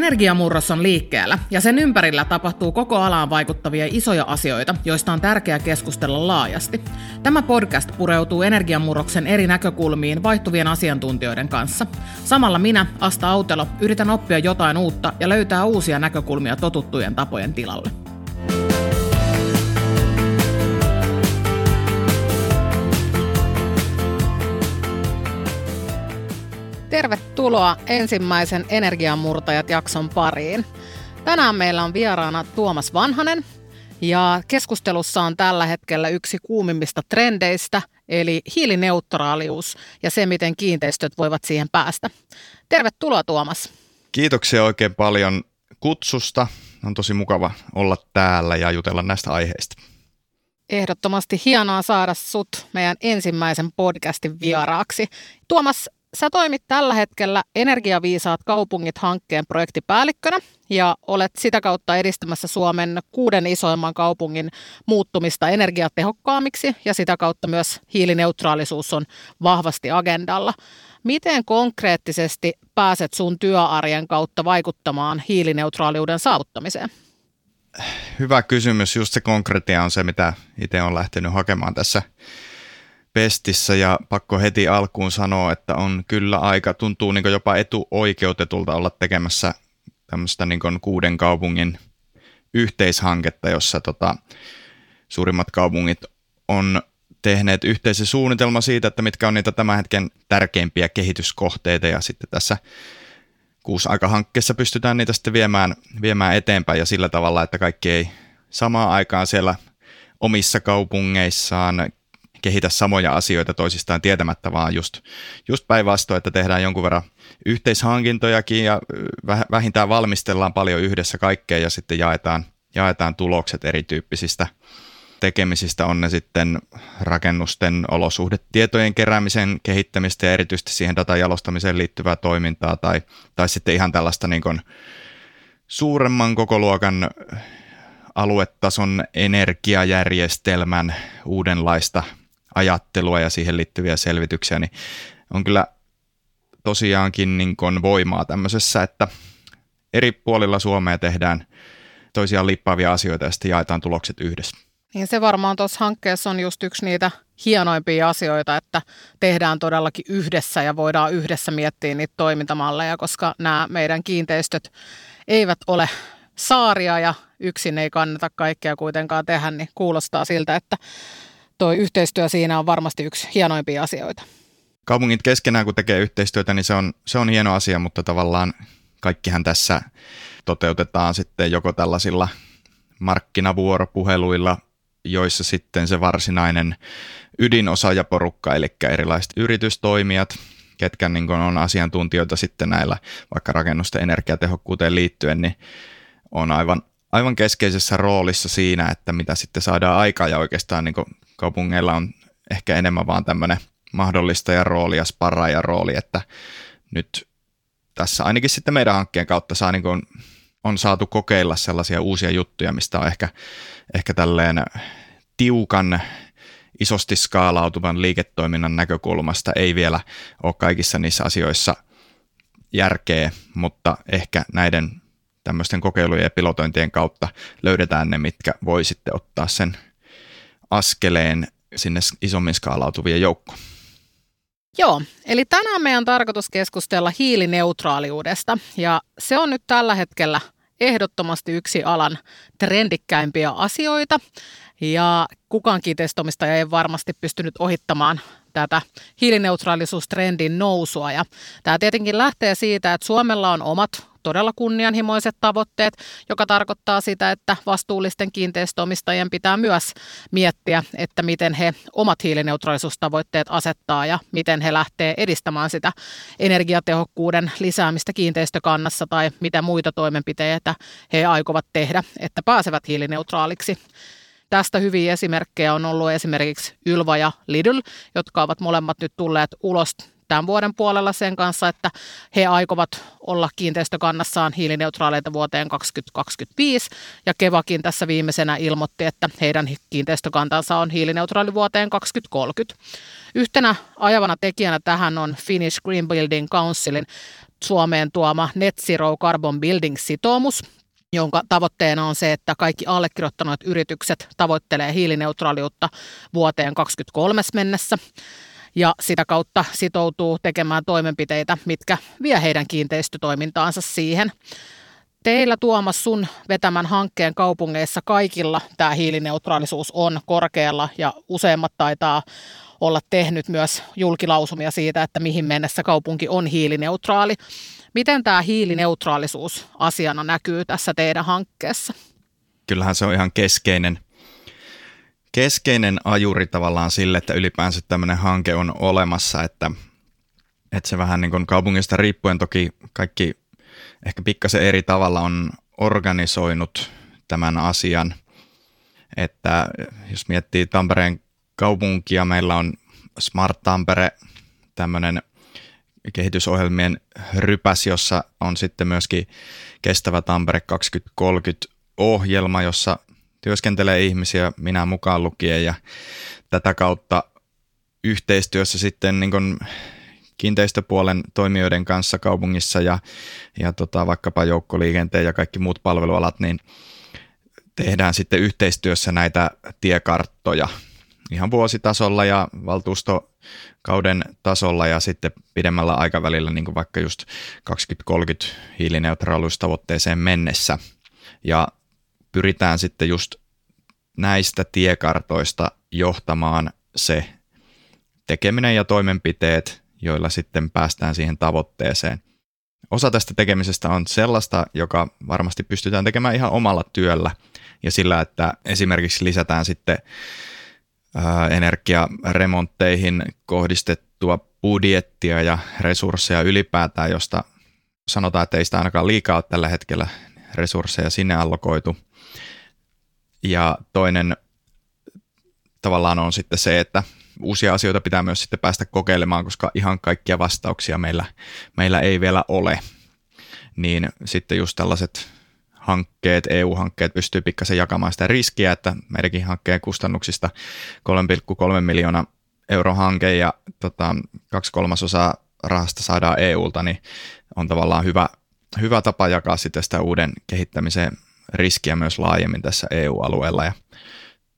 Energiamurros on liikkeellä ja sen ympärillä tapahtuu koko alaan vaikuttavia isoja asioita, joista on tärkeää keskustella laajasti. Tämä podcast pureutuu energiamurroksen eri näkökulmiin vaihtuvien asiantuntijoiden kanssa. Samalla minä, Asta Autelo, yritän oppia jotain uutta ja löytää uusia näkökulmia totuttujen tapojen tilalle. Tervetuloa ensimmäisen Energiamurtajat-jakson pariin. Tänään meillä on vieraana Tuomas Vanhanen ja keskustelussa on tällä hetkellä yksi kuumimmista trendeistä, eli hiilineutraalius ja se, miten kiinteistöt voivat siihen päästä. Tervetuloa Tuomas. Kiitoksia oikein paljon kutsusta. On tosi mukava olla täällä ja jutella näistä aiheista. Ehdottomasti hienoa saada sut meidän ensimmäisen podcastin vieraaksi. Tuomas, Sä toimit tällä hetkellä Energiaviisaat kaupungit hankkeen projektipäällikkönä ja olet sitä kautta edistämässä Suomen kuuden isoimman kaupungin muuttumista energiatehokkaammiksi ja sitä kautta myös hiilineutraalisuus on vahvasti agendalla. Miten konkreettisesti pääset sun työarjen kautta vaikuttamaan hiilineutraaliuden saavuttamiseen? Hyvä kysymys. Just se konkretia on se, mitä itse olen lähtenyt hakemaan tässä pestissä ja pakko heti alkuun sanoa, että on kyllä aika, tuntuu niin jopa etuoikeutetulta olla tekemässä tämmöistä niin kuuden kaupungin yhteishanketta, jossa tota, suurimmat kaupungit on tehneet yhteisen suunnitelma siitä, että mitkä on niitä tämän hetken tärkeimpiä kehityskohteita ja sitten tässä kuusi-aika-hankkeessa pystytään niitä sitten viemään, viemään eteenpäin ja sillä tavalla, että kaikki ei samaan aikaan siellä omissa kaupungeissaan kehitä samoja asioita toisistaan tietämättä, vaan just, just päinvastoin, että tehdään jonkun verran yhteishankintojakin ja vähintään valmistellaan paljon yhdessä kaikkea ja sitten jaetaan, jaetaan tulokset erityyppisistä tekemisistä, on ne sitten rakennusten olosuhdetietojen keräämisen kehittämistä ja erityisesti siihen datan jalostamiseen liittyvää toimintaa tai, tai sitten ihan tällaista niin kuin suuremman kokoluokan aluetason energiajärjestelmän uudenlaista ajattelua ja siihen liittyviä selvityksiä, niin on kyllä tosiaankin niin kuin voimaa tämmöisessä, että eri puolilla Suomea tehdään toisiaan lippaavia asioita ja sitten jaetaan tulokset yhdessä. Niin se varmaan tuossa hankkeessa on just yksi niitä hienoimpia asioita, että tehdään todellakin yhdessä ja voidaan yhdessä miettiä niitä toimintamalleja, koska nämä meidän kiinteistöt eivät ole saaria ja yksin ei kannata kaikkea kuitenkaan tehdä, niin kuulostaa siltä, että tuo yhteistyö siinä on varmasti yksi hienoimpia asioita. Kaupungit keskenään, kun tekee yhteistyötä, niin se on, se on hieno asia, mutta tavallaan kaikkihan tässä toteutetaan sitten joko tällaisilla markkinavuoropuheluilla, joissa sitten se varsinainen ydinosaajaporukka, eli erilaiset yritystoimijat, ketkä niin on asiantuntijoita sitten näillä vaikka rakennusten energiatehokkuuteen liittyen, niin on aivan, aivan keskeisessä roolissa siinä, että mitä sitten saadaan aikaa ja oikeastaan niin kaupungeilla on ehkä enemmän vaan tämmöinen mahdollistajan rooli ja sparraajan rooli, että nyt tässä ainakin sitten meidän hankkeen kautta saa niin kuin, on saatu kokeilla sellaisia uusia juttuja, mistä on ehkä, ehkä tälleen tiukan isosti skaalautuvan liiketoiminnan näkökulmasta ei vielä ole kaikissa niissä asioissa järkeä, mutta ehkä näiden tämmöisten kokeilujen ja pilotointien kautta löydetään ne, mitkä voi sitten ottaa sen askeleen sinne isommin skaalautuvien joukkoon. Joo, eli tänään meidän on tarkoitus keskustella hiilineutraaliudesta ja se on nyt tällä hetkellä ehdottomasti yksi alan trendikkäimpiä asioita ja kukaan kiinteistömistaja ei varmasti pystynyt ohittamaan tätä hiilineutraalisuustrendin nousua. Ja tämä tietenkin lähtee siitä, että Suomella on omat todella kunnianhimoiset tavoitteet, joka tarkoittaa sitä, että vastuullisten kiinteistöomistajien pitää myös miettiä, että miten he omat hiilineutraalisuustavoitteet asettaa ja miten he lähtee edistämään sitä energiatehokkuuden lisäämistä kiinteistökannassa tai mitä muita toimenpiteitä he aikovat tehdä, että pääsevät hiilineutraaliksi. Tästä hyviä esimerkkejä on ollut esimerkiksi Ylva ja Lidl, jotka ovat molemmat nyt tulleet ulos tämän vuoden puolella sen kanssa, että he aikovat olla kiinteistökannassaan hiilineutraaleita vuoteen 2025. Ja Kevakin tässä viimeisenä ilmoitti, että heidän kiinteistökantansa on hiilineutraali vuoteen 2030. Yhtenä ajavana tekijänä tähän on Finnish Green Building Councilin Suomeen tuoma Net Zero Carbon Building-sitoumus, jonka tavoitteena on se, että kaikki allekirjoittaneet yritykset tavoittelee hiilineutraaliutta vuoteen 2023 mennessä ja sitä kautta sitoutuu tekemään toimenpiteitä, mitkä vie heidän kiinteistötoimintaansa siihen. Teillä Tuomas sun vetämän hankkeen kaupungeissa kaikilla tämä hiilineutraalisuus on korkealla ja useimmat taitaa olla tehnyt myös julkilausumia siitä, että mihin mennessä kaupunki on hiilineutraali. Miten tämä hiilineutraalisuus asiana näkyy tässä teidän hankkeessa? Kyllähän se on ihan keskeinen, keskeinen ajuri tavallaan sille, että ylipäänsä tämmöinen hanke on olemassa, että, että se vähän niin kuin kaupungista riippuen toki kaikki ehkä pikkasen eri tavalla on organisoinut tämän asian. Että jos miettii Tampereen kaupunkia, meillä on Smart Tampere, tämmöinen kehitysohjelmien rypäs, jossa on sitten myöskin Kestävä Tampere 2030 ohjelma, jossa työskentelee ihmisiä, minä mukaan lukien, ja tätä kautta yhteistyössä sitten niin kuin kiinteistöpuolen toimijoiden kanssa kaupungissa ja, ja tota, vaikkapa joukkoliikenteen ja kaikki muut palvelualat, niin tehdään sitten yhteistyössä näitä tiekarttoja ihan vuositasolla ja valtuustokauden tasolla ja sitten pidemmällä aikavälillä, niin kuin vaikka just 2030 hiilineutraaliustavoitteeseen mennessä. Ja pyritään sitten just näistä tiekartoista johtamaan se tekeminen ja toimenpiteet, joilla sitten päästään siihen tavoitteeseen. Osa tästä tekemisestä on sellaista, joka varmasti pystytään tekemään ihan omalla työllä ja sillä, että esimerkiksi lisätään sitten energiaremontteihin kohdistettua budjettia ja resursseja ylipäätään, josta sanotaan, että ei sitä ainakaan liikaa ole tällä hetkellä resursseja sinne allokoitu. Ja toinen tavallaan on sitten se, että uusia asioita pitää myös sitten päästä kokeilemaan, koska ihan kaikkia vastauksia meillä, meillä ei vielä ole. Niin sitten just tällaiset hankkeet, EU-hankkeet pystyy pikkasen jakamaan sitä riskiä, että meidänkin hankkeen kustannuksista 3,3 miljoonaa euro hanke ja tota, kaksi kolmasosaa rahasta saadaan EUlta, niin on tavallaan hyvä, hyvä tapa jakaa sitten sitä uuden kehittämisen riskiä myös laajemmin tässä EU-alueella ja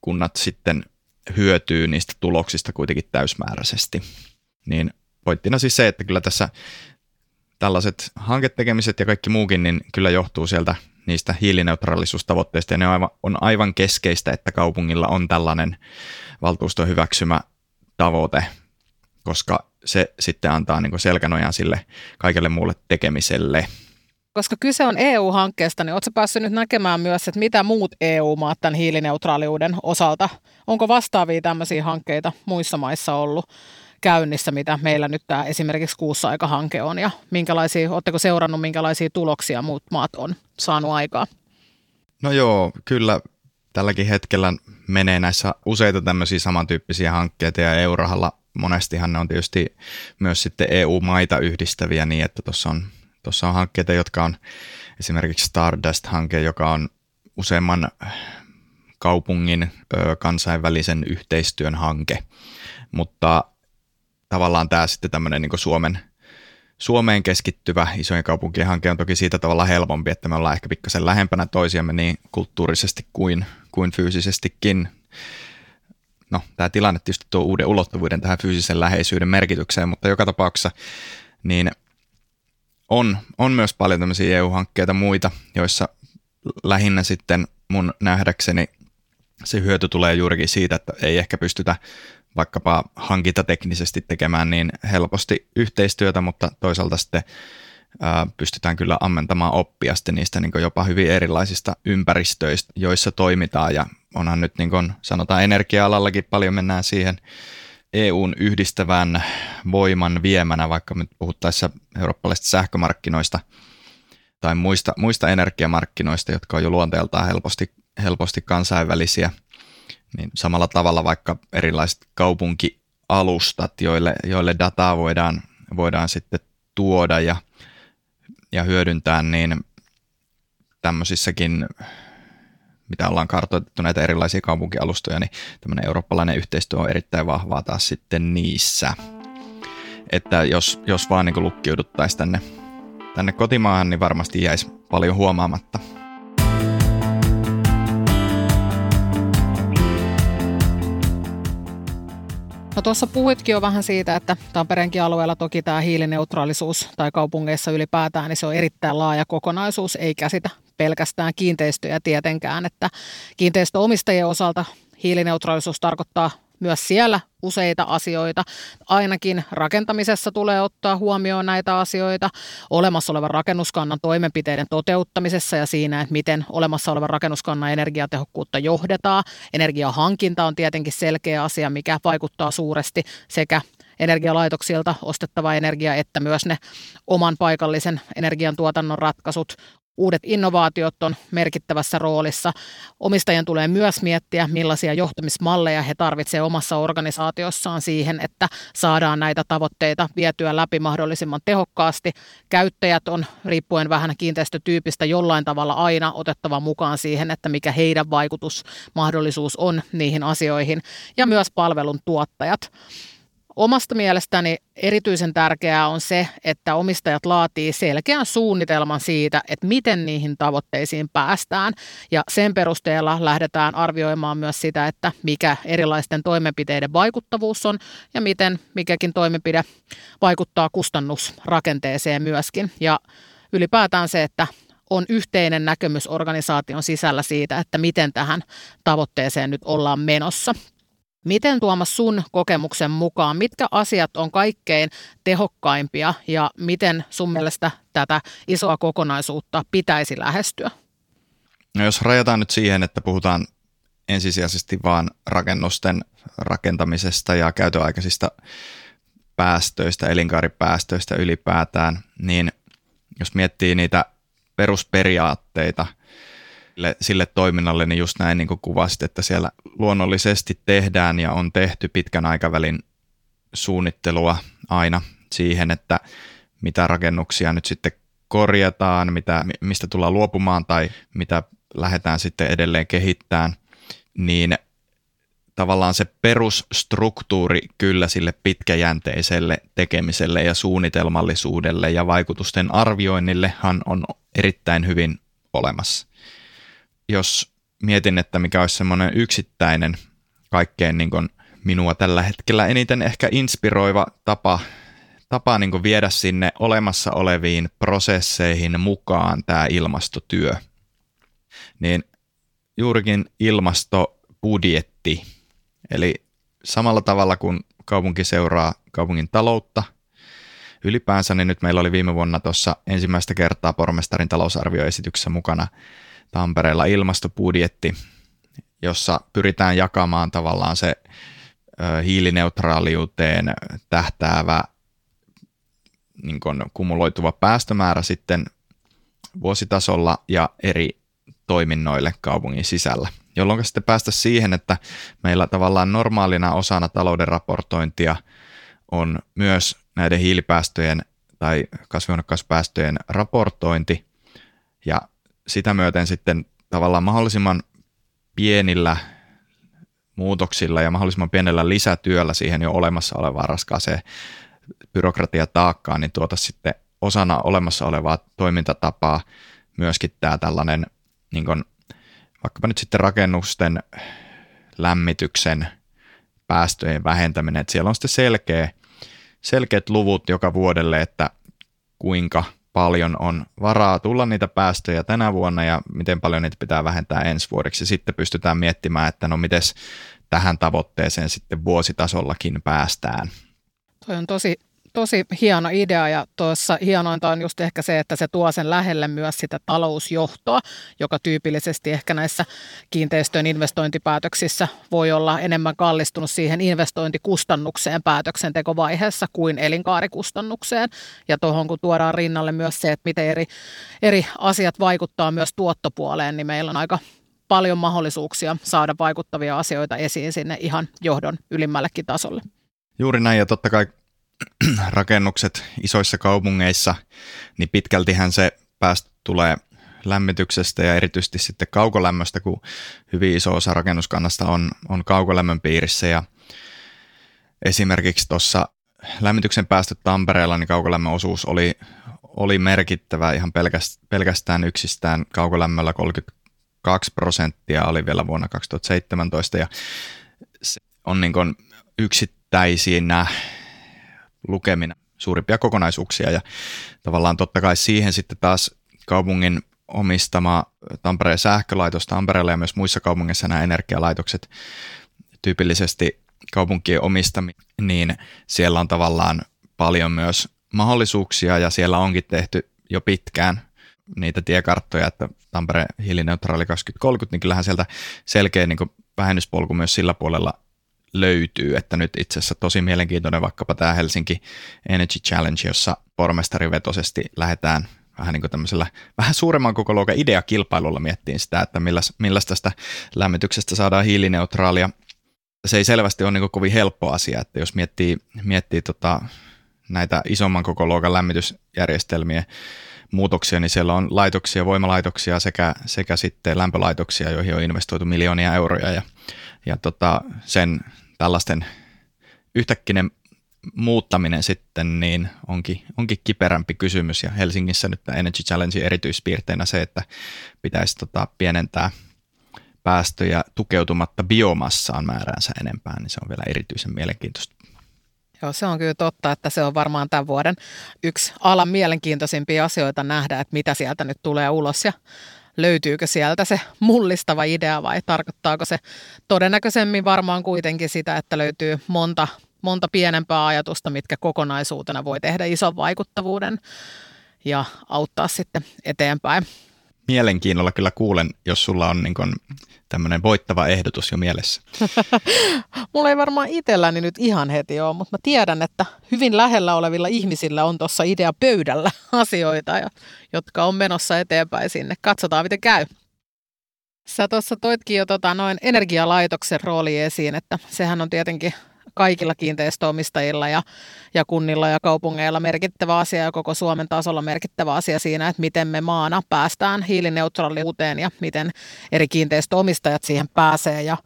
kunnat sitten hyötyy niistä tuloksista kuitenkin täysmääräisesti. Niin pointtina siis se, että kyllä tässä tällaiset hanketekemiset ja kaikki muukin, niin kyllä johtuu sieltä niistä hiilineutraalisuustavoitteista, ja ne on aivan, on aivan keskeistä, että kaupungilla on tällainen valtuuston hyväksymä tavoite, koska se sitten antaa niin selkänojan sille kaikelle muulle tekemiselle. Koska kyse on EU-hankkeesta, niin oletko päässyt nyt näkemään myös, että mitä muut EU-maat tämän hiilineutraaliuden osalta, onko vastaavia tämmöisiä hankkeita muissa maissa ollut käynnissä, mitä meillä nyt tämä esimerkiksi kuussa aika hanke on, ja minkälaisia, oletteko seurannut, minkälaisia tuloksia muut maat on saanut aikaa? No joo, kyllä tälläkin hetkellä menee näissä useita tämmöisiä samantyyppisiä hankkeita, ja Eurahalla monestihan ne on tietysti myös sitten EU-maita yhdistäviä niin, että tuossa on Tuossa on hankkeita, jotka on esimerkiksi Stardust-hanke, joka on useamman kaupungin ö, kansainvälisen yhteistyön hanke, mutta tavallaan tämä sitten tämmöinen niin Suomen, Suomeen keskittyvä isojen kaupunkien hanke on toki siitä tavalla helpompi, että me ollaan ehkä pikkasen lähempänä toisiamme niin kulttuurisesti kuin, kuin fyysisestikin. No, tämä tilanne tietysti tuo uuden ulottuvuuden tähän fyysisen läheisyyden merkitykseen, mutta joka tapauksessa niin on, on myös paljon tämmöisiä EU-hankkeita muita, joissa lähinnä sitten mun nähdäkseni se hyöty tulee juurikin siitä, että ei ehkä pystytä vaikkapa hankintateknisesti tekemään niin helposti yhteistyötä, mutta toisaalta sitten ää, pystytään kyllä ammentamaan oppia sitten niistä niin jopa hyvin erilaisista ympäristöistä, joissa toimitaan. Ja onhan nyt niin kuin sanotaan energia-alallakin paljon mennään siihen EUn yhdistävän voiman viemänä, vaikka me puhuttaessa eurooppalaisista sähkömarkkinoista tai muista, muista energiamarkkinoista, jotka on jo luonteeltaan helposti, helposti kansainvälisiä, niin samalla tavalla vaikka erilaiset kaupunkialustat, joille, joille dataa voidaan, voidaan sitten tuoda ja, ja hyödyntää, niin tämmöisissäkin mitä ollaan kartoitettu näitä erilaisia kaupunkialustoja, niin tämmöinen eurooppalainen yhteistyö on erittäin vahvaa taas sitten niissä. Että jos, jos vaan niin lukkiuduttaisiin tänne tänne kotimaahan, niin varmasti jäisi paljon huomaamatta. No tuossa puhuitkin jo vähän siitä, että Tampereenkin alueella toki tämä hiilineutraalisuus tai kaupungeissa ylipäätään, niin se on erittäin laaja kokonaisuus, ei käsitä pelkästään kiinteistöjä tietenkään, että kiinteistöomistajien osalta hiilineutraalisuus tarkoittaa myös siellä useita asioita. Ainakin rakentamisessa tulee ottaa huomioon näitä asioita, olemassa olevan rakennuskannan toimenpiteiden toteuttamisessa ja siinä, että miten olemassa olevan rakennuskannan energiatehokkuutta johdetaan. Energiahankinta on tietenkin selkeä asia, mikä vaikuttaa suuresti sekä energialaitoksilta ostettava energia, että myös ne oman paikallisen energiantuotannon ratkaisut Uudet innovaatiot on merkittävässä roolissa. Omistajien tulee myös miettiä, millaisia johtamismalleja he tarvitsevat omassa organisaatiossaan siihen, että saadaan näitä tavoitteita vietyä läpi mahdollisimman tehokkaasti. Käyttäjät on riippuen vähän kiinteistötyypistä jollain tavalla aina otettava mukaan siihen, että mikä heidän vaikutusmahdollisuus on niihin asioihin ja myös palvelun tuottajat. Omasta mielestäni erityisen tärkeää on se, että omistajat laatii selkeän suunnitelman siitä, että miten niihin tavoitteisiin päästään. Ja sen perusteella lähdetään arvioimaan myös sitä, että mikä erilaisten toimenpiteiden vaikuttavuus on ja miten mikäkin toimenpide vaikuttaa kustannusrakenteeseen myöskin. Ja ylipäätään se, että on yhteinen näkemys organisaation sisällä siitä, että miten tähän tavoitteeseen nyt ollaan menossa. Miten Tuomas sun kokemuksen mukaan, mitkä asiat on kaikkein tehokkaimpia ja miten sun mielestä tätä isoa kokonaisuutta pitäisi lähestyä? No jos rajataan nyt siihen, että puhutaan ensisijaisesti vain rakennusten rakentamisesta ja käytöaikaisista päästöistä, elinkaaripäästöistä ylipäätään, niin jos miettii niitä perusperiaatteita – sille, sille toiminnalle, niin just näin niin kuin kuvasit, että siellä luonnollisesti tehdään ja on tehty pitkän aikavälin suunnittelua aina siihen, että mitä rakennuksia nyt sitten korjataan, mitä, mistä tullaan luopumaan tai mitä lähdetään sitten edelleen kehittämään, niin tavallaan se perusstruktuuri kyllä sille pitkäjänteiselle tekemiselle ja suunnitelmallisuudelle ja vaikutusten arvioinnillehan on erittäin hyvin olemassa jos mietin, että mikä olisi semmoinen yksittäinen kaikkein niin kuin minua tällä hetkellä eniten ehkä inspiroiva tapa, tapa niin kuin viedä sinne olemassa oleviin prosesseihin mukaan tämä ilmastotyö, niin juurikin ilmastobudjetti. Eli samalla tavalla kuin kaupunki seuraa kaupungin taloutta, ylipäänsä, niin nyt meillä oli viime vuonna tuossa ensimmäistä kertaa pormestarin talousarvioesityksessä mukana Tampereella ilmastobudjetti, jossa pyritään jakamaan tavallaan se hiilineutraaliuteen tähtäävä niin kuin kumuloituva päästömäärä sitten vuositasolla ja eri toiminnoille kaupungin sisällä, jolloin sitten päästä siihen, että meillä tavallaan normaalina osana talouden raportointia on myös näiden hiilipäästöjen tai kasvihuonekaasupäästöjen raportointi, ja sitä myöten sitten tavallaan mahdollisimman pienillä muutoksilla ja mahdollisimman pienellä lisätyöllä siihen jo olemassa olevaan raskaaseen byrokratiataakkaan, niin tuota sitten osana olemassa olevaa toimintatapaa myöskin tämä tällainen niin kuin, vaikkapa nyt sitten rakennusten lämmityksen päästöjen vähentäminen, että siellä on sitten selkeä, selkeät luvut joka vuodelle, että kuinka paljon on varaa tulla niitä päästöjä tänä vuonna ja miten paljon niitä pitää vähentää ensi vuodeksi. Sitten pystytään miettimään, että no miten tähän tavoitteeseen sitten vuositasollakin päästään. Toi on tosi tosi hieno idea ja tuossa hienointa on just ehkä se, että se tuo sen lähelle myös sitä talousjohtoa, joka tyypillisesti ehkä näissä kiinteistöjen investointipäätöksissä voi olla enemmän kallistunut siihen investointikustannukseen päätöksentekovaiheessa kuin elinkaarikustannukseen. Ja tuohon kun tuodaan rinnalle myös se, että miten eri, eri asiat vaikuttaa myös tuottopuoleen, niin meillä on aika paljon mahdollisuuksia saada vaikuttavia asioita esiin sinne ihan johdon ylimmällekin tasolle. Juuri näin, ja totta kai rakennukset isoissa kaupungeissa, niin pitkältihän se päästö tulee lämmityksestä ja erityisesti sitten kaukolämmöstä, kun hyvin iso osa rakennuskannasta on, on kaukolämmön piirissä. Ja esimerkiksi tuossa lämmityksen päästöt Tampereella, niin kaukolämmön osuus oli, oli merkittävä ihan pelkästään yksistään kaukolämmöllä. 32 prosenttia oli vielä vuonna 2017 ja se on niin kuin yksittäisinä lukemina suurimpia kokonaisuuksia. Ja tavallaan totta kai siihen sitten taas kaupungin omistama Tampereen sähkölaitos Tampereella ja myös muissa kaupungeissa nämä energialaitokset tyypillisesti kaupunkien omistami, niin siellä on tavallaan paljon myös mahdollisuuksia ja siellä onkin tehty jo pitkään niitä tiekarttoja, että Tampere hiilineutraali 2030, niin kyllähän sieltä selkeä niin vähennyspolku myös sillä puolella löytyy, että nyt itse asiassa tosi mielenkiintoinen vaikkapa tämä Helsinki Energy Challenge, jossa pormestarivetoisesti lähdetään vähän niin kuin tämmöisellä vähän suuremman koko luokan ideakilpailulla miettiin sitä, että millas, millaista tästä lämmityksestä saadaan hiilineutraalia. Se ei selvästi ole niin kovin helppo asia, että jos miettii, miettii tota, näitä isomman koko luokan lämmitysjärjestelmiä muutoksia, niin siellä on laitoksia, voimalaitoksia sekä, sekä sitten lämpölaitoksia, joihin on investoitu miljoonia euroja ja, ja tota, sen tällaisten yhtäkkinen muuttaminen sitten niin onkin, onkin kiperämpi kysymys ja Helsingissä nyt tämä Energy Challenge erityispiirteinä se, että pitäisi tota pienentää päästöjä tukeutumatta biomassaan määräänsä enempää, niin se on vielä erityisen mielenkiintoista. Joo, se on kyllä totta, että se on varmaan tämän vuoden yksi alan mielenkiintoisimpia asioita nähdä, että mitä sieltä nyt tulee ulos ja löytyykö sieltä se mullistava idea vai tarkoittaako se todennäköisemmin varmaan kuitenkin sitä, että löytyy monta, monta pienempää ajatusta, mitkä kokonaisuutena voi tehdä ison vaikuttavuuden ja auttaa sitten eteenpäin. Mielenkiinnolla kyllä kuulen, jos sulla on niin tämmöinen voittava ehdotus jo mielessä? Mulla ei varmaan itselläni nyt ihan heti ole, mutta mä tiedän, että hyvin lähellä olevilla ihmisillä on tuossa idea pöydällä asioita, jotka on menossa eteenpäin sinne. Katsotaan, miten käy. Sä tuossa toitkin jo tota, noin energialaitoksen rooli esiin, että sehän on tietenkin kaikilla kiinteistöomistajilla ja, ja kunnilla ja kaupungeilla merkittävä asia ja koko Suomen tasolla merkittävä asia siinä, että miten me maana päästään hiilineutraaliuteen ja miten eri kiinteistöomistajat siihen pääsee ja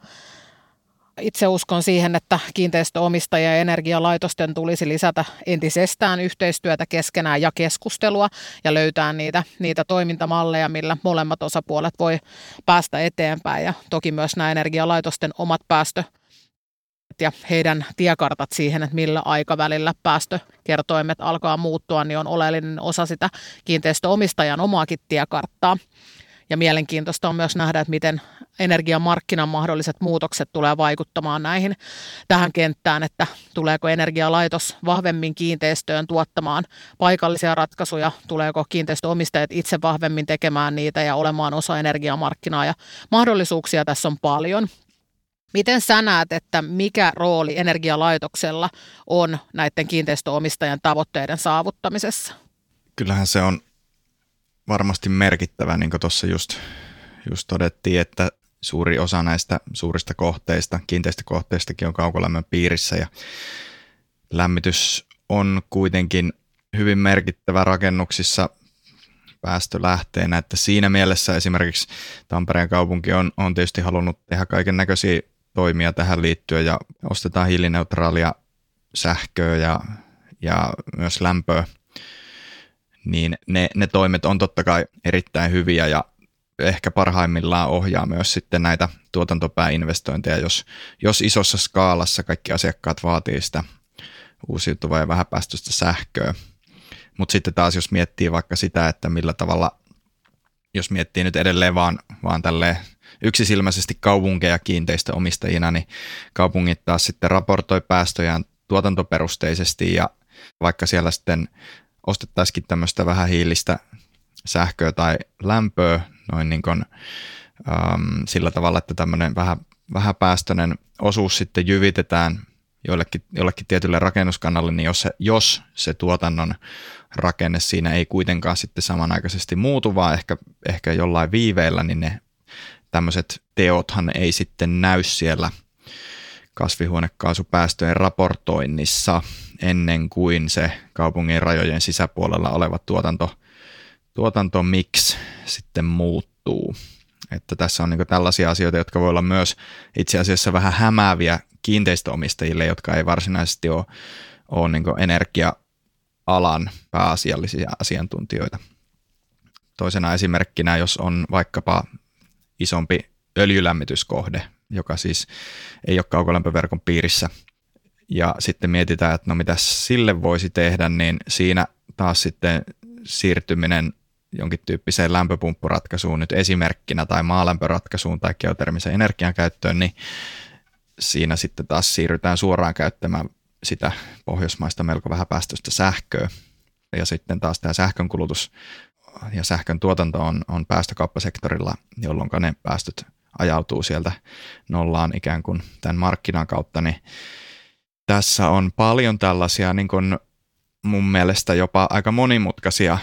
itse uskon siihen, että kiinteistöomistajia ja energialaitosten tulisi lisätä entisestään yhteistyötä keskenään ja keskustelua ja löytää niitä, niitä toimintamalleja, millä molemmat osapuolet voi päästä eteenpäin. Ja toki myös nämä energialaitosten omat päästö ja heidän tiekartat siihen, että millä aikavälillä päästökertoimet alkaa muuttua, niin on oleellinen osa sitä kiinteistöomistajan omaakin tiekarttaa. Ja mielenkiintoista on myös nähdä, että miten energiamarkkinan mahdolliset muutokset tulee vaikuttamaan näihin tähän kenttään, että tuleeko energialaitos vahvemmin kiinteistöön tuottamaan paikallisia ratkaisuja, tuleeko kiinteistöomistajat itse vahvemmin tekemään niitä ja olemaan osa energiamarkkinaa ja mahdollisuuksia tässä on paljon. Miten sä näet, että mikä rooli energialaitoksella on näiden kiinteistöomistajan tavoitteiden saavuttamisessa? Kyllähän se on varmasti merkittävä, niin kuin tuossa just, just todettiin, että suuri osa näistä suurista kohteista, kiinteistökohteistakin on kaukolämmön piirissä ja lämmitys on kuitenkin hyvin merkittävä rakennuksissa päästölähteenä, että siinä mielessä esimerkiksi Tampereen kaupunki on, on tietysti halunnut tehdä kaiken näköisiä toimia tähän liittyen ja ostetaan hiilineutraalia sähköä ja, ja myös lämpöä, niin ne, ne toimet on totta kai erittäin hyviä ja ehkä parhaimmillaan ohjaa myös sitten näitä tuotantopääinvestointeja, jos, jos isossa skaalassa kaikki asiakkaat vaatii sitä uusiutuvaa ja vähäpäästöistä sähköä. Mutta sitten taas jos miettii vaikka sitä, että millä tavalla, jos miettii nyt edelleen vaan, vaan tälleen yksisilmäisesti kaupunkeja kiinteistöomistajina, niin kaupungit taas sitten raportoi päästöjään tuotantoperusteisesti ja vaikka siellä sitten ostettaisikin tämmöistä vähän hiilistä sähköä tai lämpöä noin niin kuin, äm, sillä tavalla, että tämmöinen vähän, vähäpäästöinen osuus sitten jyvitetään jollekin, jollekin tietylle rakennuskannalle, niin jos se, jos se tuotannon rakenne siinä ei kuitenkaan sitten samanaikaisesti muutu, vaan ehkä, ehkä jollain viiveellä, niin ne tämmöiset teothan ei sitten näy siellä kasvihuonekaasupäästöjen raportoinnissa ennen kuin se kaupungin rajojen sisäpuolella oleva tuotanto, tuotantomix sitten muuttuu. Että tässä on niin tällaisia asioita, jotka voi olla myös itse asiassa vähän hämääviä kiinteistöomistajille, jotka ei varsinaisesti ole, ole niin energia alan pääasiallisia asiantuntijoita. Toisena esimerkkinä, jos on vaikkapa isompi öljylämmityskohde, joka siis ei ole kaukolämpöverkon piirissä, ja sitten mietitään, että no mitä sille voisi tehdä, niin siinä taas sitten siirtyminen jonkin tyyppiseen lämpöpumppuratkaisuun nyt esimerkkinä tai maalämpöratkaisuun tai geotermisen energian käyttöön, niin siinä sitten taas siirrytään suoraan käyttämään sitä pohjoismaista melko vähäpäästöistä sähköä. Ja sitten taas tämä sähkönkulutus ja sähkön tuotanto on, on päästökauppasektorilla, jolloin ne päästöt ajautuu sieltä nollaan ikään kuin tämän markkinan kautta, niin tässä on paljon tällaisia niin kuin mun mielestä jopa aika monimutkaisia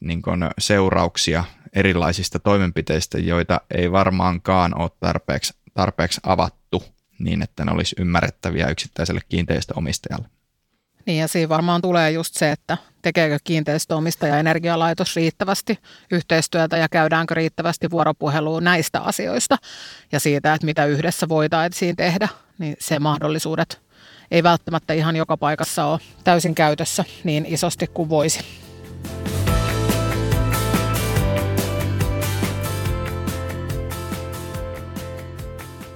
niin kuin seurauksia erilaisista toimenpiteistä, joita ei varmaankaan ole tarpeeksi, tarpeeksi avattu niin, että ne olisi ymmärrettäviä yksittäiselle kiinteistöomistajalle. Niin ja siinä varmaan tulee just se, että tekeekö kiinteistöomistaja energialaitos riittävästi yhteistyötä ja käydäänkö riittävästi vuoropuhelua näistä asioista ja siitä, että mitä yhdessä voitaisiin tehdä, niin se mahdollisuudet ei välttämättä ihan joka paikassa ole täysin käytössä niin isosti kuin voisi.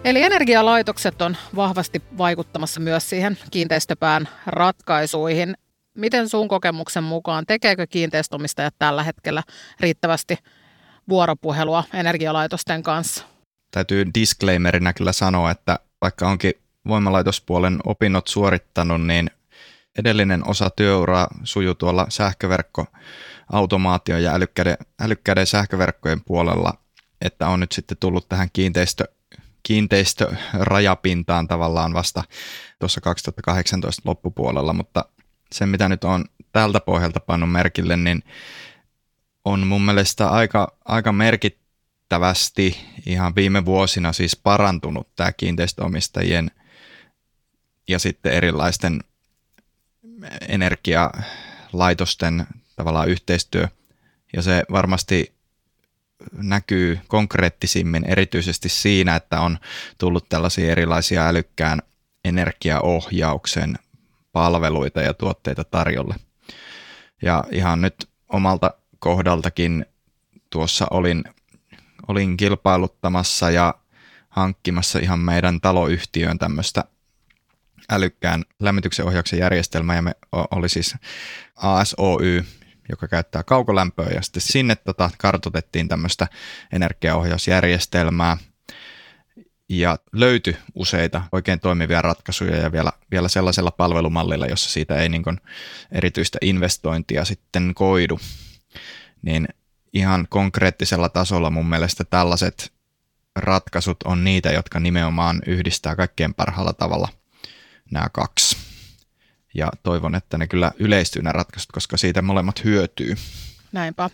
Eli energialaitokset on vahvasti vaikuttamassa myös siihen kiinteistöpään ratkaisuihin. Miten sun kokemuksen mukaan, tekeekö kiinteistöomistajat tällä hetkellä riittävästi vuoropuhelua energialaitosten kanssa? Täytyy disclaimerina kyllä sanoa, että vaikka onkin voimalaitospuolen opinnot suorittanut, niin edellinen osa työuraa sujuu tuolla sähköverkko automaatio ja älykkäiden, älykkäiden sähköverkkojen puolella, että on nyt sitten tullut tähän kiinteistö, kiinteistörajapintaan tavallaan vasta tuossa 2018 loppupuolella, mutta se mitä nyt on tältä pohjalta pannut merkille, niin on mun mielestä aika, aika merkittävästi ihan viime vuosina siis parantunut tämä kiinteistöomistajien ja sitten erilaisten energialaitosten tavallaan yhteistyö. Ja se varmasti näkyy konkreettisimmin erityisesti siinä, että on tullut tällaisia erilaisia älykkään energiaohjauksen palveluita ja tuotteita tarjolle. Ja ihan nyt omalta kohdaltakin tuossa olin, olin kilpailuttamassa ja hankkimassa ihan meidän taloyhtiöön tämmöistä älykkään lämmityksen ohjauksen järjestelmää ja me oli siis ASOY, joka käyttää kaukolämpöä ja sitten sinne tota, kartotettiin tämmöistä energiaohjausjärjestelmää ja löytyi useita oikein toimivia ratkaisuja ja vielä, vielä sellaisella palvelumallilla, jossa siitä ei niin erityistä investointia sitten koidu. Niin ihan konkreettisella tasolla mun mielestä tällaiset ratkaisut on niitä, jotka nimenomaan yhdistää kaikkein parhaalla tavalla nämä kaksi ja toivon, että ne kyllä yleistyy nämä ratkaisut, koska siitä molemmat hyötyy. Näinpä.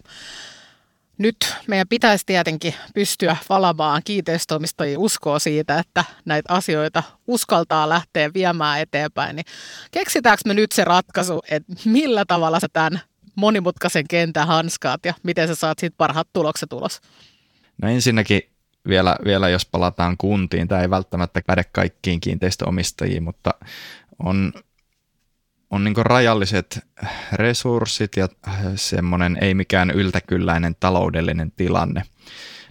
Nyt meidän pitäisi tietenkin pystyä valamaan kiinteistöomistajia uskoa siitä, että näitä asioita uskaltaa lähteä viemään eteenpäin. Niin keksitäänkö me nyt se ratkaisu, että millä tavalla sä tämän monimutkaisen kentän hanskaat ja miten sä saat siitä parhaat tulokset ulos? No ensinnäkin vielä, vielä jos palataan kuntiin, tämä ei välttämättä päde kaikkiin kiinteistöomistajiin, mutta on on niin rajalliset resurssit ja semmoinen ei mikään yltäkylläinen taloudellinen tilanne,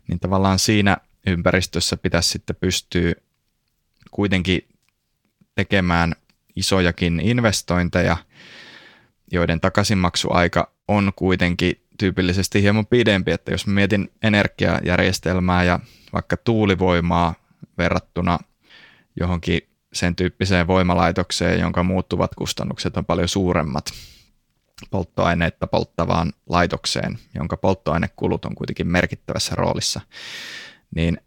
niin tavallaan siinä ympäristössä pitäisi sitten pystyä kuitenkin tekemään isojakin investointeja, joiden takaisinmaksuaika on kuitenkin tyypillisesti hieman pidempi, että jos mietin energiajärjestelmää ja vaikka tuulivoimaa verrattuna johonkin sen tyyppiseen voimalaitokseen, jonka muuttuvat kustannukset on paljon suuremmat polttoaineetta polttavaan laitokseen, jonka polttoainekulut on kuitenkin merkittävässä roolissa, niin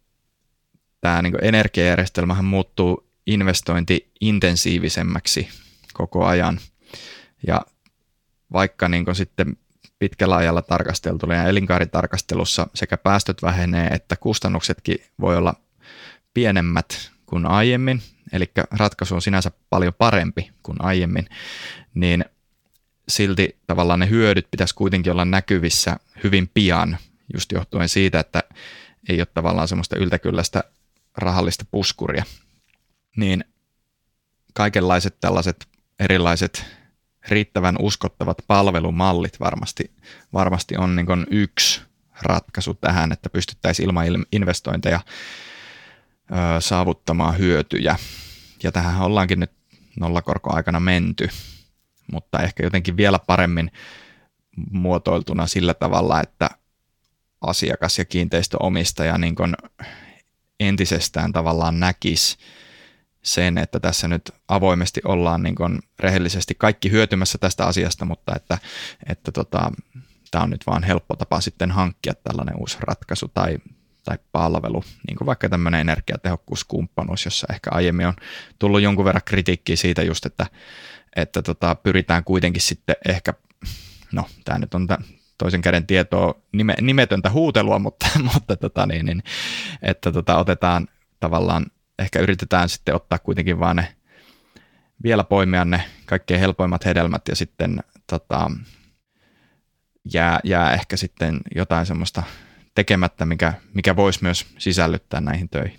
tämä niin energiajärjestelmähän muuttuu investointi-intensiivisemmäksi koko ajan. Ja vaikka niin sitten pitkällä ajalla tarkasteltuna ja elinkaaritarkastelussa sekä päästöt vähenee että kustannuksetkin voi olla pienemmät kuin aiemmin, eli ratkaisu on sinänsä paljon parempi kuin aiemmin, niin silti tavallaan ne hyödyt pitäisi kuitenkin olla näkyvissä hyvin pian, just johtuen siitä, että ei ole tavallaan semmoista yltäkylläistä rahallista puskuria. Niin kaikenlaiset tällaiset erilaiset riittävän uskottavat palvelumallit varmasti, varmasti on niin yksi ratkaisu tähän, että pystyttäisiin ilman investointeja saavuttamaan hyötyjä. Ja tähän ollaankin nyt nollakorkoaikana menty, mutta ehkä jotenkin vielä paremmin muotoiltuna sillä tavalla, että asiakas ja kiinteistöomistaja niin entisestään tavallaan näkisi sen, että tässä nyt avoimesti ollaan niin kuin rehellisesti kaikki hyötymässä tästä asiasta, mutta että, että tota, tämä on nyt vaan helppo tapa sitten hankkia tällainen uusi ratkaisu tai, tai palvelu, niin kuin vaikka tämmöinen energiatehokkuuskumppanuus, jossa ehkä aiemmin on tullut jonkun verran kritiikkiä siitä just, että, että tota, pyritään kuitenkin sitten ehkä, no tämä nyt on toisen käden tietoa, nime, nimetöntä huutelua, mutta, mutta tota niin, niin, että tota, otetaan tavallaan, ehkä yritetään sitten ottaa kuitenkin vaan ne, vielä poimia ne kaikkein helpoimmat hedelmät ja sitten tota, jää, jää ehkä sitten jotain semmoista tekemättä, mikä, mikä voisi myös sisällyttää näihin töihin.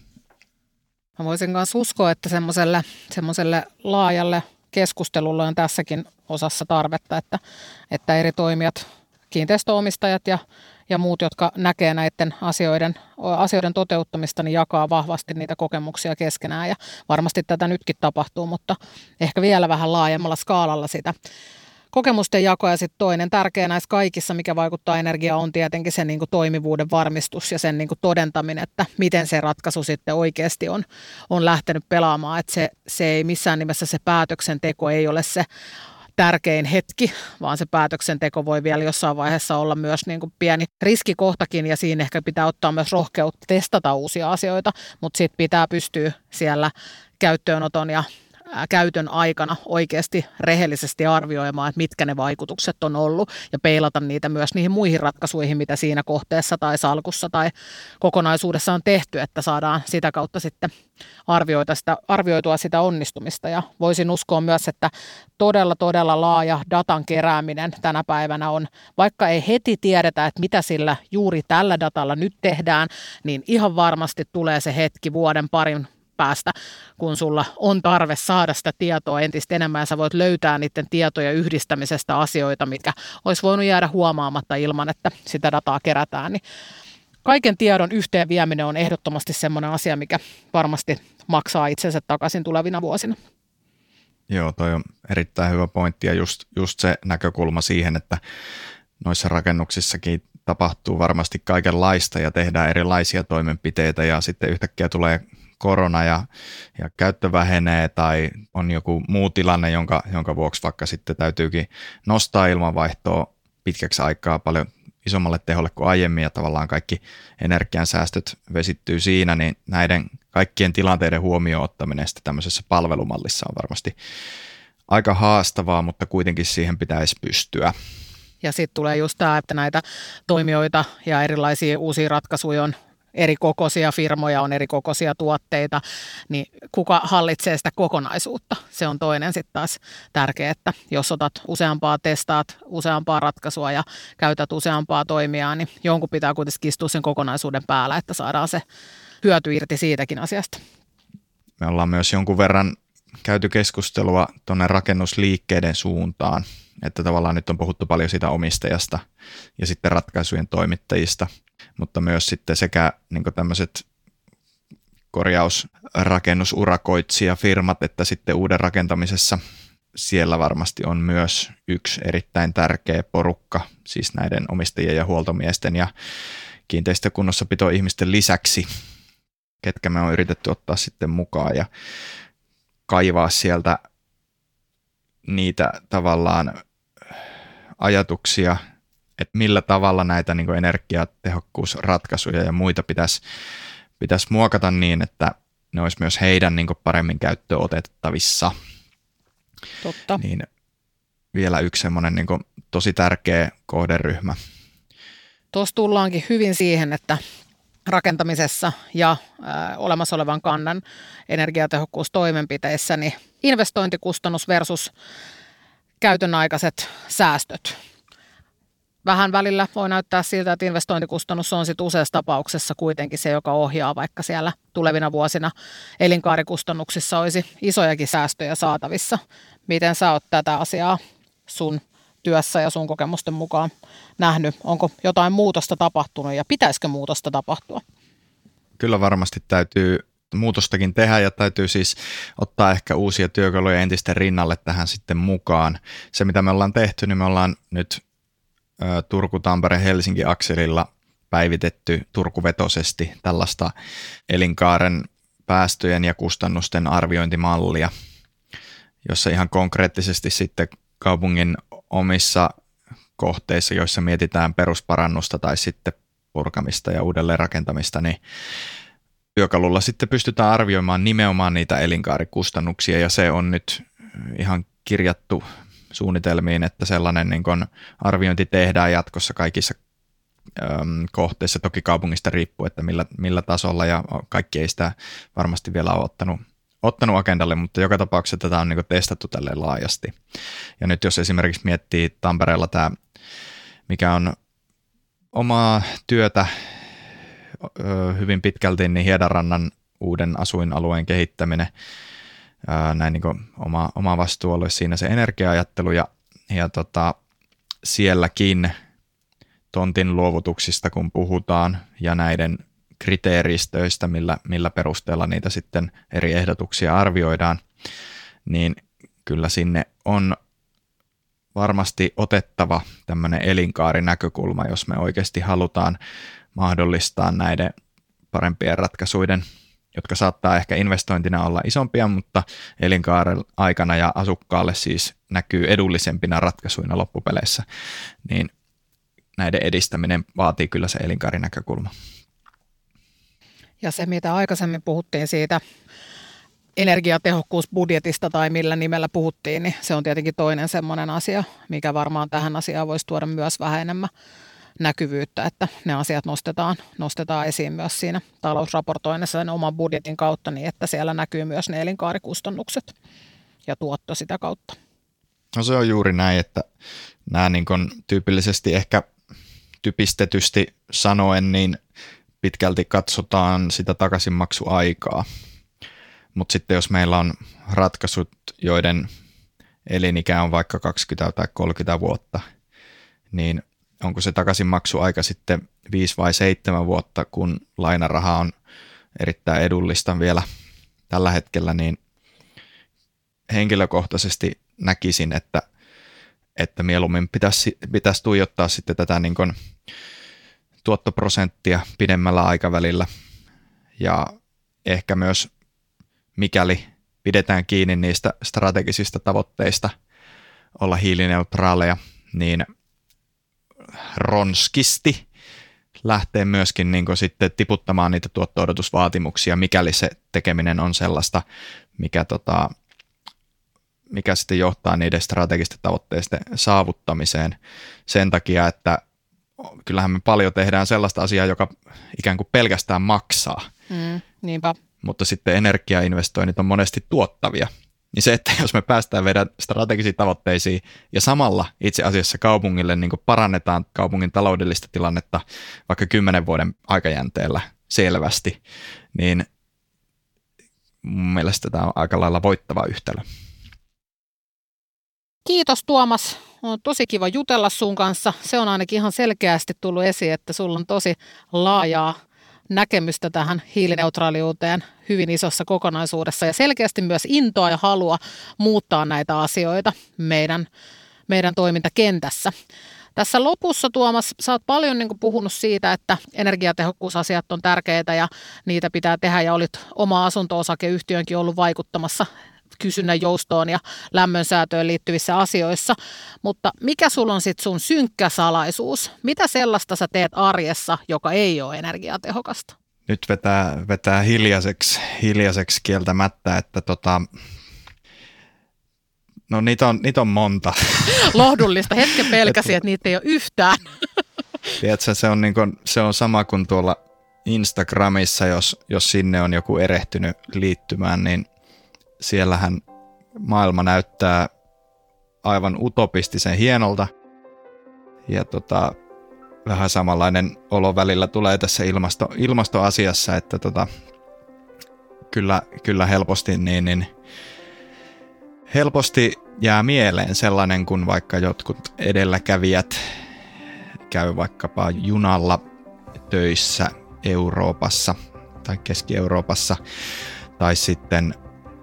Mä voisin myös uskoa, että semmoiselle, semmoiselle laajalle keskustelulle on tässäkin osassa tarvetta, että, että eri toimijat, kiinteistöomistajat ja, ja muut, jotka näkee näiden asioiden, asioiden toteuttamista, niin jakaa vahvasti niitä kokemuksia keskenään. Ja varmasti tätä nytkin tapahtuu, mutta ehkä vielä vähän laajemmalla skaalalla sitä kokemusten jako ja sitten toinen tärkeä näissä kaikissa, mikä vaikuttaa energiaan, on tietenkin sen niin kuin toimivuuden varmistus ja sen niin kuin todentaminen, että miten se ratkaisu sitten oikeasti on, on lähtenyt pelaamaan. Että se, se ei missään nimessä se päätöksenteko ei ole se tärkein hetki, vaan se päätöksenteko voi vielä jossain vaiheessa olla myös niin kuin pieni riskikohtakin ja siinä ehkä pitää ottaa myös rohkeutta testata uusia asioita, mutta sitten pitää pystyä siellä käyttöönoton ja käytön aikana oikeasti rehellisesti arvioimaan, että mitkä ne vaikutukset on ollut ja peilata niitä myös niihin muihin ratkaisuihin, mitä siinä kohteessa tai salkussa tai kokonaisuudessa on tehty, että saadaan sitä kautta sitten arvioita sitä, arvioitua sitä onnistumista. Ja voisin uskoa myös, että todella, todella laaja datan kerääminen tänä päivänä on, vaikka ei heti tiedetä, että mitä sillä juuri tällä datalla nyt tehdään, niin ihan varmasti tulee se hetki vuoden parin päästä, kun sulla on tarve saada sitä tietoa entistä enemmän ja sä voit löytää niiden tietojen yhdistämisestä asioita, mitkä olisi voinut jäädä huomaamatta ilman, että sitä dataa kerätään. Niin kaiken tiedon yhteen vieminen on ehdottomasti sellainen asia, mikä varmasti maksaa itsensä takaisin tulevina vuosina. Joo, toi on erittäin hyvä pointti ja just, just se näkökulma siihen, että noissa rakennuksissakin tapahtuu varmasti kaikenlaista ja tehdään erilaisia toimenpiteitä ja sitten yhtäkkiä tulee korona ja, ja käyttö vähenee tai on joku muu tilanne, jonka, jonka vuoksi vaikka sitten täytyykin nostaa ilmanvaihtoa pitkäksi aikaa paljon isommalle teholle kuin aiemmin ja tavallaan kaikki energiansäästöt vesittyy siinä, niin näiden kaikkien tilanteiden huomioon ottaminen sitten tämmöisessä palvelumallissa on varmasti aika haastavaa, mutta kuitenkin siihen pitäisi pystyä. Ja sitten tulee just tämä, että näitä toimijoita ja erilaisia uusia ratkaisuja on eri kokoisia firmoja, on eri kokoisia tuotteita, niin kuka hallitsee sitä kokonaisuutta? Se on toinen sitten taas tärkeä, että jos otat useampaa, testaat useampaa ratkaisua ja käytät useampaa toimijaa, niin jonkun pitää kuitenkin istua sen kokonaisuuden päällä, että saadaan se hyöty irti siitäkin asiasta. Me ollaan myös jonkun verran käyty keskustelua tuonne rakennusliikkeiden suuntaan, että tavallaan nyt on puhuttu paljon siitä omistajasta ja sitten ratkaisujen toimittajista – mutta myös sitten sekä niin tämmöiset korjausrakennusurakoitsijafirmat, että sitten uuden rakentamisessa. Siellä varmasti on myös yksi erittäin tärkeä porukka, siis näiden omistajien ja huoltomiesten ja kiinteistökunnossapito-ihmisten lisäksi, ketkä me on yritetty ottaa sitten mukaan ja kaivaa sieltä niitä tavallaan ajatuksia että millä tavalla näitä niin energiatehokkuusratkaisuja ja muita pitäisi, pitäisi muokata niin, että ne olisi myös heidän niin paremmin käyttöön otettavissa. Totta. Niin vielä yksi semmoinen niin tosi tärkeä kohderyhmä. Tuossa tullaankin hyvin siihen, että rakentamisessa ja äh, olemassa olevan kannan energiatehokkuustoimenpiteissä, niin investointikustannus versus käytön aikaiset säästöt vähän välillä voi näyttää siltä, että investointikustannus on sitten useassa tapauksessa kuitenkin se, joka ohjaa, vaikka siellä tulevina vuosina elinkaarikustannuksissa olisi isojakin säästöjä saatavissa. Miten sä oot tätä asiaa sun työssä ja sun kokemusten mukaan nähnyt? Onko jotain muutosta tapahtunut ja pitäisikö muutosta tapahtua? Kyllä varmasti täytyy muutostakin tehdä ja täytyy siis ottaa ehkä uusia työkaluja entisten rinnalle tähän sitten mukaan. Se mitä me ollaan tehty, niin me ollaan nyt Turku-Tampere-Helsinki-akselilla päivitetty turkuvetosesti tällaista elinkaaren päästöjen ja kustannusten arviointimallia, jossa ihan konkreettisesti sitten kaupungin omissa kohteissa, joissa mietitään perusparannusta tai sitten purkamista ja uudelleenrakentamista, niin työkalulla sitten pystytään arvioimaan nimenomaan niitä elinkaarikustannuksia ja se on nyt ihan kirjattu suunnitelmiin, että sellainen niin kun arviointi tehdään jatkossa kaikissa äm, kohteissa, toki kaupungista riippuu, että millä, millä tasolla ja kaikki ei sitä varmasti vielä ole ottanut, ottanut agendalle, mutta joka tapauksessa tätä on niin testattu tälleen laajasti. Ja nyt jos esimerkiksi miettii Tampereella tämä, mikä on omaa työtä hyvin pitkälti, niin Hiedarannan uuden asuinalueen kehittäminen, näin niin oma, oma vastuu olisi siinä se energiaajattelu ja, ja tota, sielläkin tontin luovutuksista, kun puhutaan, ja näiden kriteeristöistä, millä, millä perusteella niitä sitten eri ehdotuksia arvioidaan, niin kyllä sinne on varmasti otettava tämmöinen elinkaarinäkökulma, jos me oikeasti halutaan mahdollistaa näiden parempien ratkaisuiden, jotka saattaa ehkä investointina olla isompia, mutta elinkaaren aikana ja asukkaalle siis näkyy edullisempina ratkaisuina loppupeleissä, niin näiden edistäminen vaatii kyllä se elinkaarinäkökulma. Ja se, mitä aikaisemmin puhuttiin siitä energiatehokkuusbudjetista tai millä nimellä puhuttiin, niin se on tietenkin toinen semmoinen asia, mikä varmaan tähän asiaan voisi tuoda myös vähän enemmän näkyvyyttä, että ne asiat nostetaan, nostetaan esiin myös siinä talousraportoinnissa sen oman budjetin kautta niin, että siellä näkyy myös ne elinkaarikustannukset ja tuotto sitä kautta. No se on juuri näin, että nämä niin tyypillisesti ehkä typistetysti sanoen, niin pitkälti katsotaan sitä takaisinmaksuaikaa. Mutta sitten jos meillä on ratkaisut, joiden elinikä on vaikka 20 tai 30 vuotta, niin onko se takaisinmaksuaika sitten 5 vai 7 vuotta, kun lainaraha on erittäin edullista vielä tällä hetkellä, niin henkilökohtaisesti näkisin, että, että mieluummin pitäisi, pitäisi tuijottaa sitten tätä niin kuin tuottoprosenttia pidemmällä aikavälillä. Ja ehkä myös mikäli pidetään kiinni niistä strategisista tavoitteista olla hiilineutraaleja, niin ronskisti lähtee myöskin niin sitten tiputtamaan niitä tuotto-odotusvaatimuksia, mikäli se tekeminen on sellaista, mikä, tota, mikä sitten johtaa niiden strategisten tavoitteisten saavuttamiseen sen takia, että kyllähän me paljon tehdään sellaista asiaa, joka ikään kuin pelkästään maksaa. Mm, niinpä. Mutta sitten energiainvestoinnit on monesti tuottavia. Niin se, että jos me päästään meidän strategisiin tavoitteisiin ja samalla itse asiassa kaupungille niin parannetaan kaupungin taloudellista tilannetta vaikka kymmenen vuoden aikajänteellä selvästi, niin mun mielestä tämä on aika lailla voittava yhtälö. Kiitos Tuomas. On tosi kiva jutella sun kanssa. Se on ainakin ihan selkeästi tullut esiin, että sulla on tosi laajaa näkemystä tähän hiilineutraaliuteen hyvin isossa kokonaisuudessa ja selkeästi myös intoa ja halua muuttaa näitä asioita meidän, meidän toimintakentässä. Tässä lopussa Tuomas, sä oot paljon niin puhunut siitä, että energiatehokkuusasiat on tärkeitä ja niitä pitää tehdä ja olit oma asunto-osakeyhtiönkin ollut vaikuttamassa kysynnän joustoon ja lämmönsäätöön liittyvissä asioissa. Mutta mikä sulla on sitten sun synkkä salaisuus? Mitä sellaista sä teet arjessa, joka ei ole energiatehokasta? Nyt vetää, vetää hiljaiseksi, hiljaiseksi kieltämättä, että tota, No niitä on, niitä on monta. Lohdullista. Hetken pelkäsi, että niitä ei ole yhtään. Tiedätkö, se on, niin kuin, se on sama kuin tuolla Instagramissa, jos, jos sinne on joku erehtynyt liittymään, niin siellähän maailma näyttää aivan utopistisen hienolta. Ja tota, vähän samanlainen olo välillä tulee tässä ilmasto, ilmastoasiassa, että tota, kyllä, kyllä helposti niin, niin helposti jää mieleen sellainen, kun vaikka jotkut edelläkävijät käy vaikkapa junalla töissä Euroopassa tai Keski-Euroopassa, tai sitten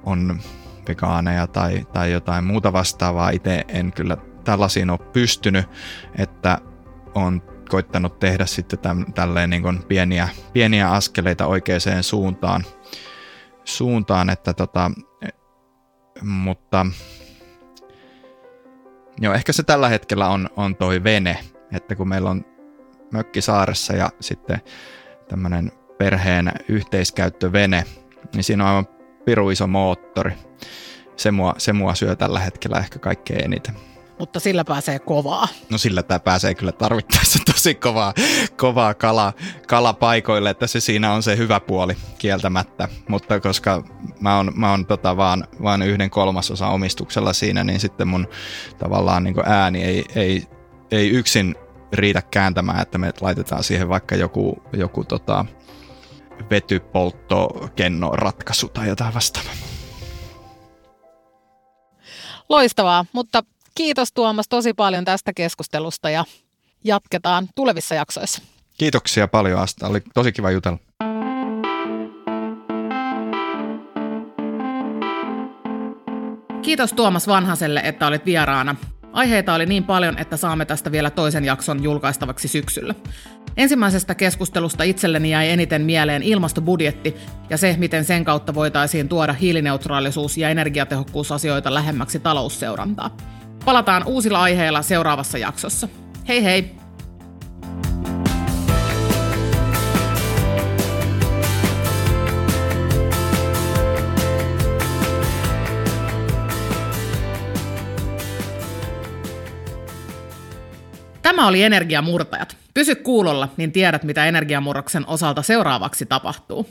on vegaaneja tai, tai jotain muuta vastaavaa. Itse en kyllä tällaisiin ole pystynyt, että on koittanut tehdä sitten täm, tälleen niin kuin pieniä, pieniä askeleita oikeaan suuntaan, suuntaan että tota, mutta joo, ehkä se tällä hetkellä on, on toi vene, että kun meillä on mökki saaressa ja sitten tämmöinen perheen yhteiskäyttövene, niin siinä on aivan piru iso moottori. Se mua, se mua syö tällä hetkellä ehkä kaikkein eniten mutta sillä pääsee kovaa. No sillä tämä pääsee kyllä tarvittaessa tosi kovaa, kovaa kala, kalapaikoille, että se siinä on se hyvä puoli kieltämättä. Mutta koska mä oon, mä oon tota vaan, vaan yhden kolmasosa omistuksella siinä, niin sitten mun tavallaan niin ääni ei, ei, ei yksin riitä kääntämään, että me laitetaan siihen vaikka joku, joku tota, vetypolttokenno ratkaisu tai jotain vastaavaa. Loistavaa, mutta Kiitos Tuomas tosi paljon tästä keskustelusta ja jatketaan tulevissa jaksoissa. Kiitoksia paljon Asta, oli tosi kiva jutella. Kiitos Tuomas Vanhaselle, että olit vieraana. Aiheita oli niin paljon, että saamme tästä vielä toisen jakson julkaistavaksi syksyllä. Ensimmäisestä keskustelusta itselleni jäi eniten mieleen ilmastobudjetti ja se, miten sen kautta voitaisiin tuoda hiilineutraalisuus- ja energiatehokkuusasioita lähemmäksi talousseurantaa. Palataan uusilla aiheilla seuraavassa jaksossa. Hei hei! Tämä oli Energiamurtajat. Pysy kuulolla, niin tiedät, mitä energiamurroksen osalta seuraavaksi tapahtuu.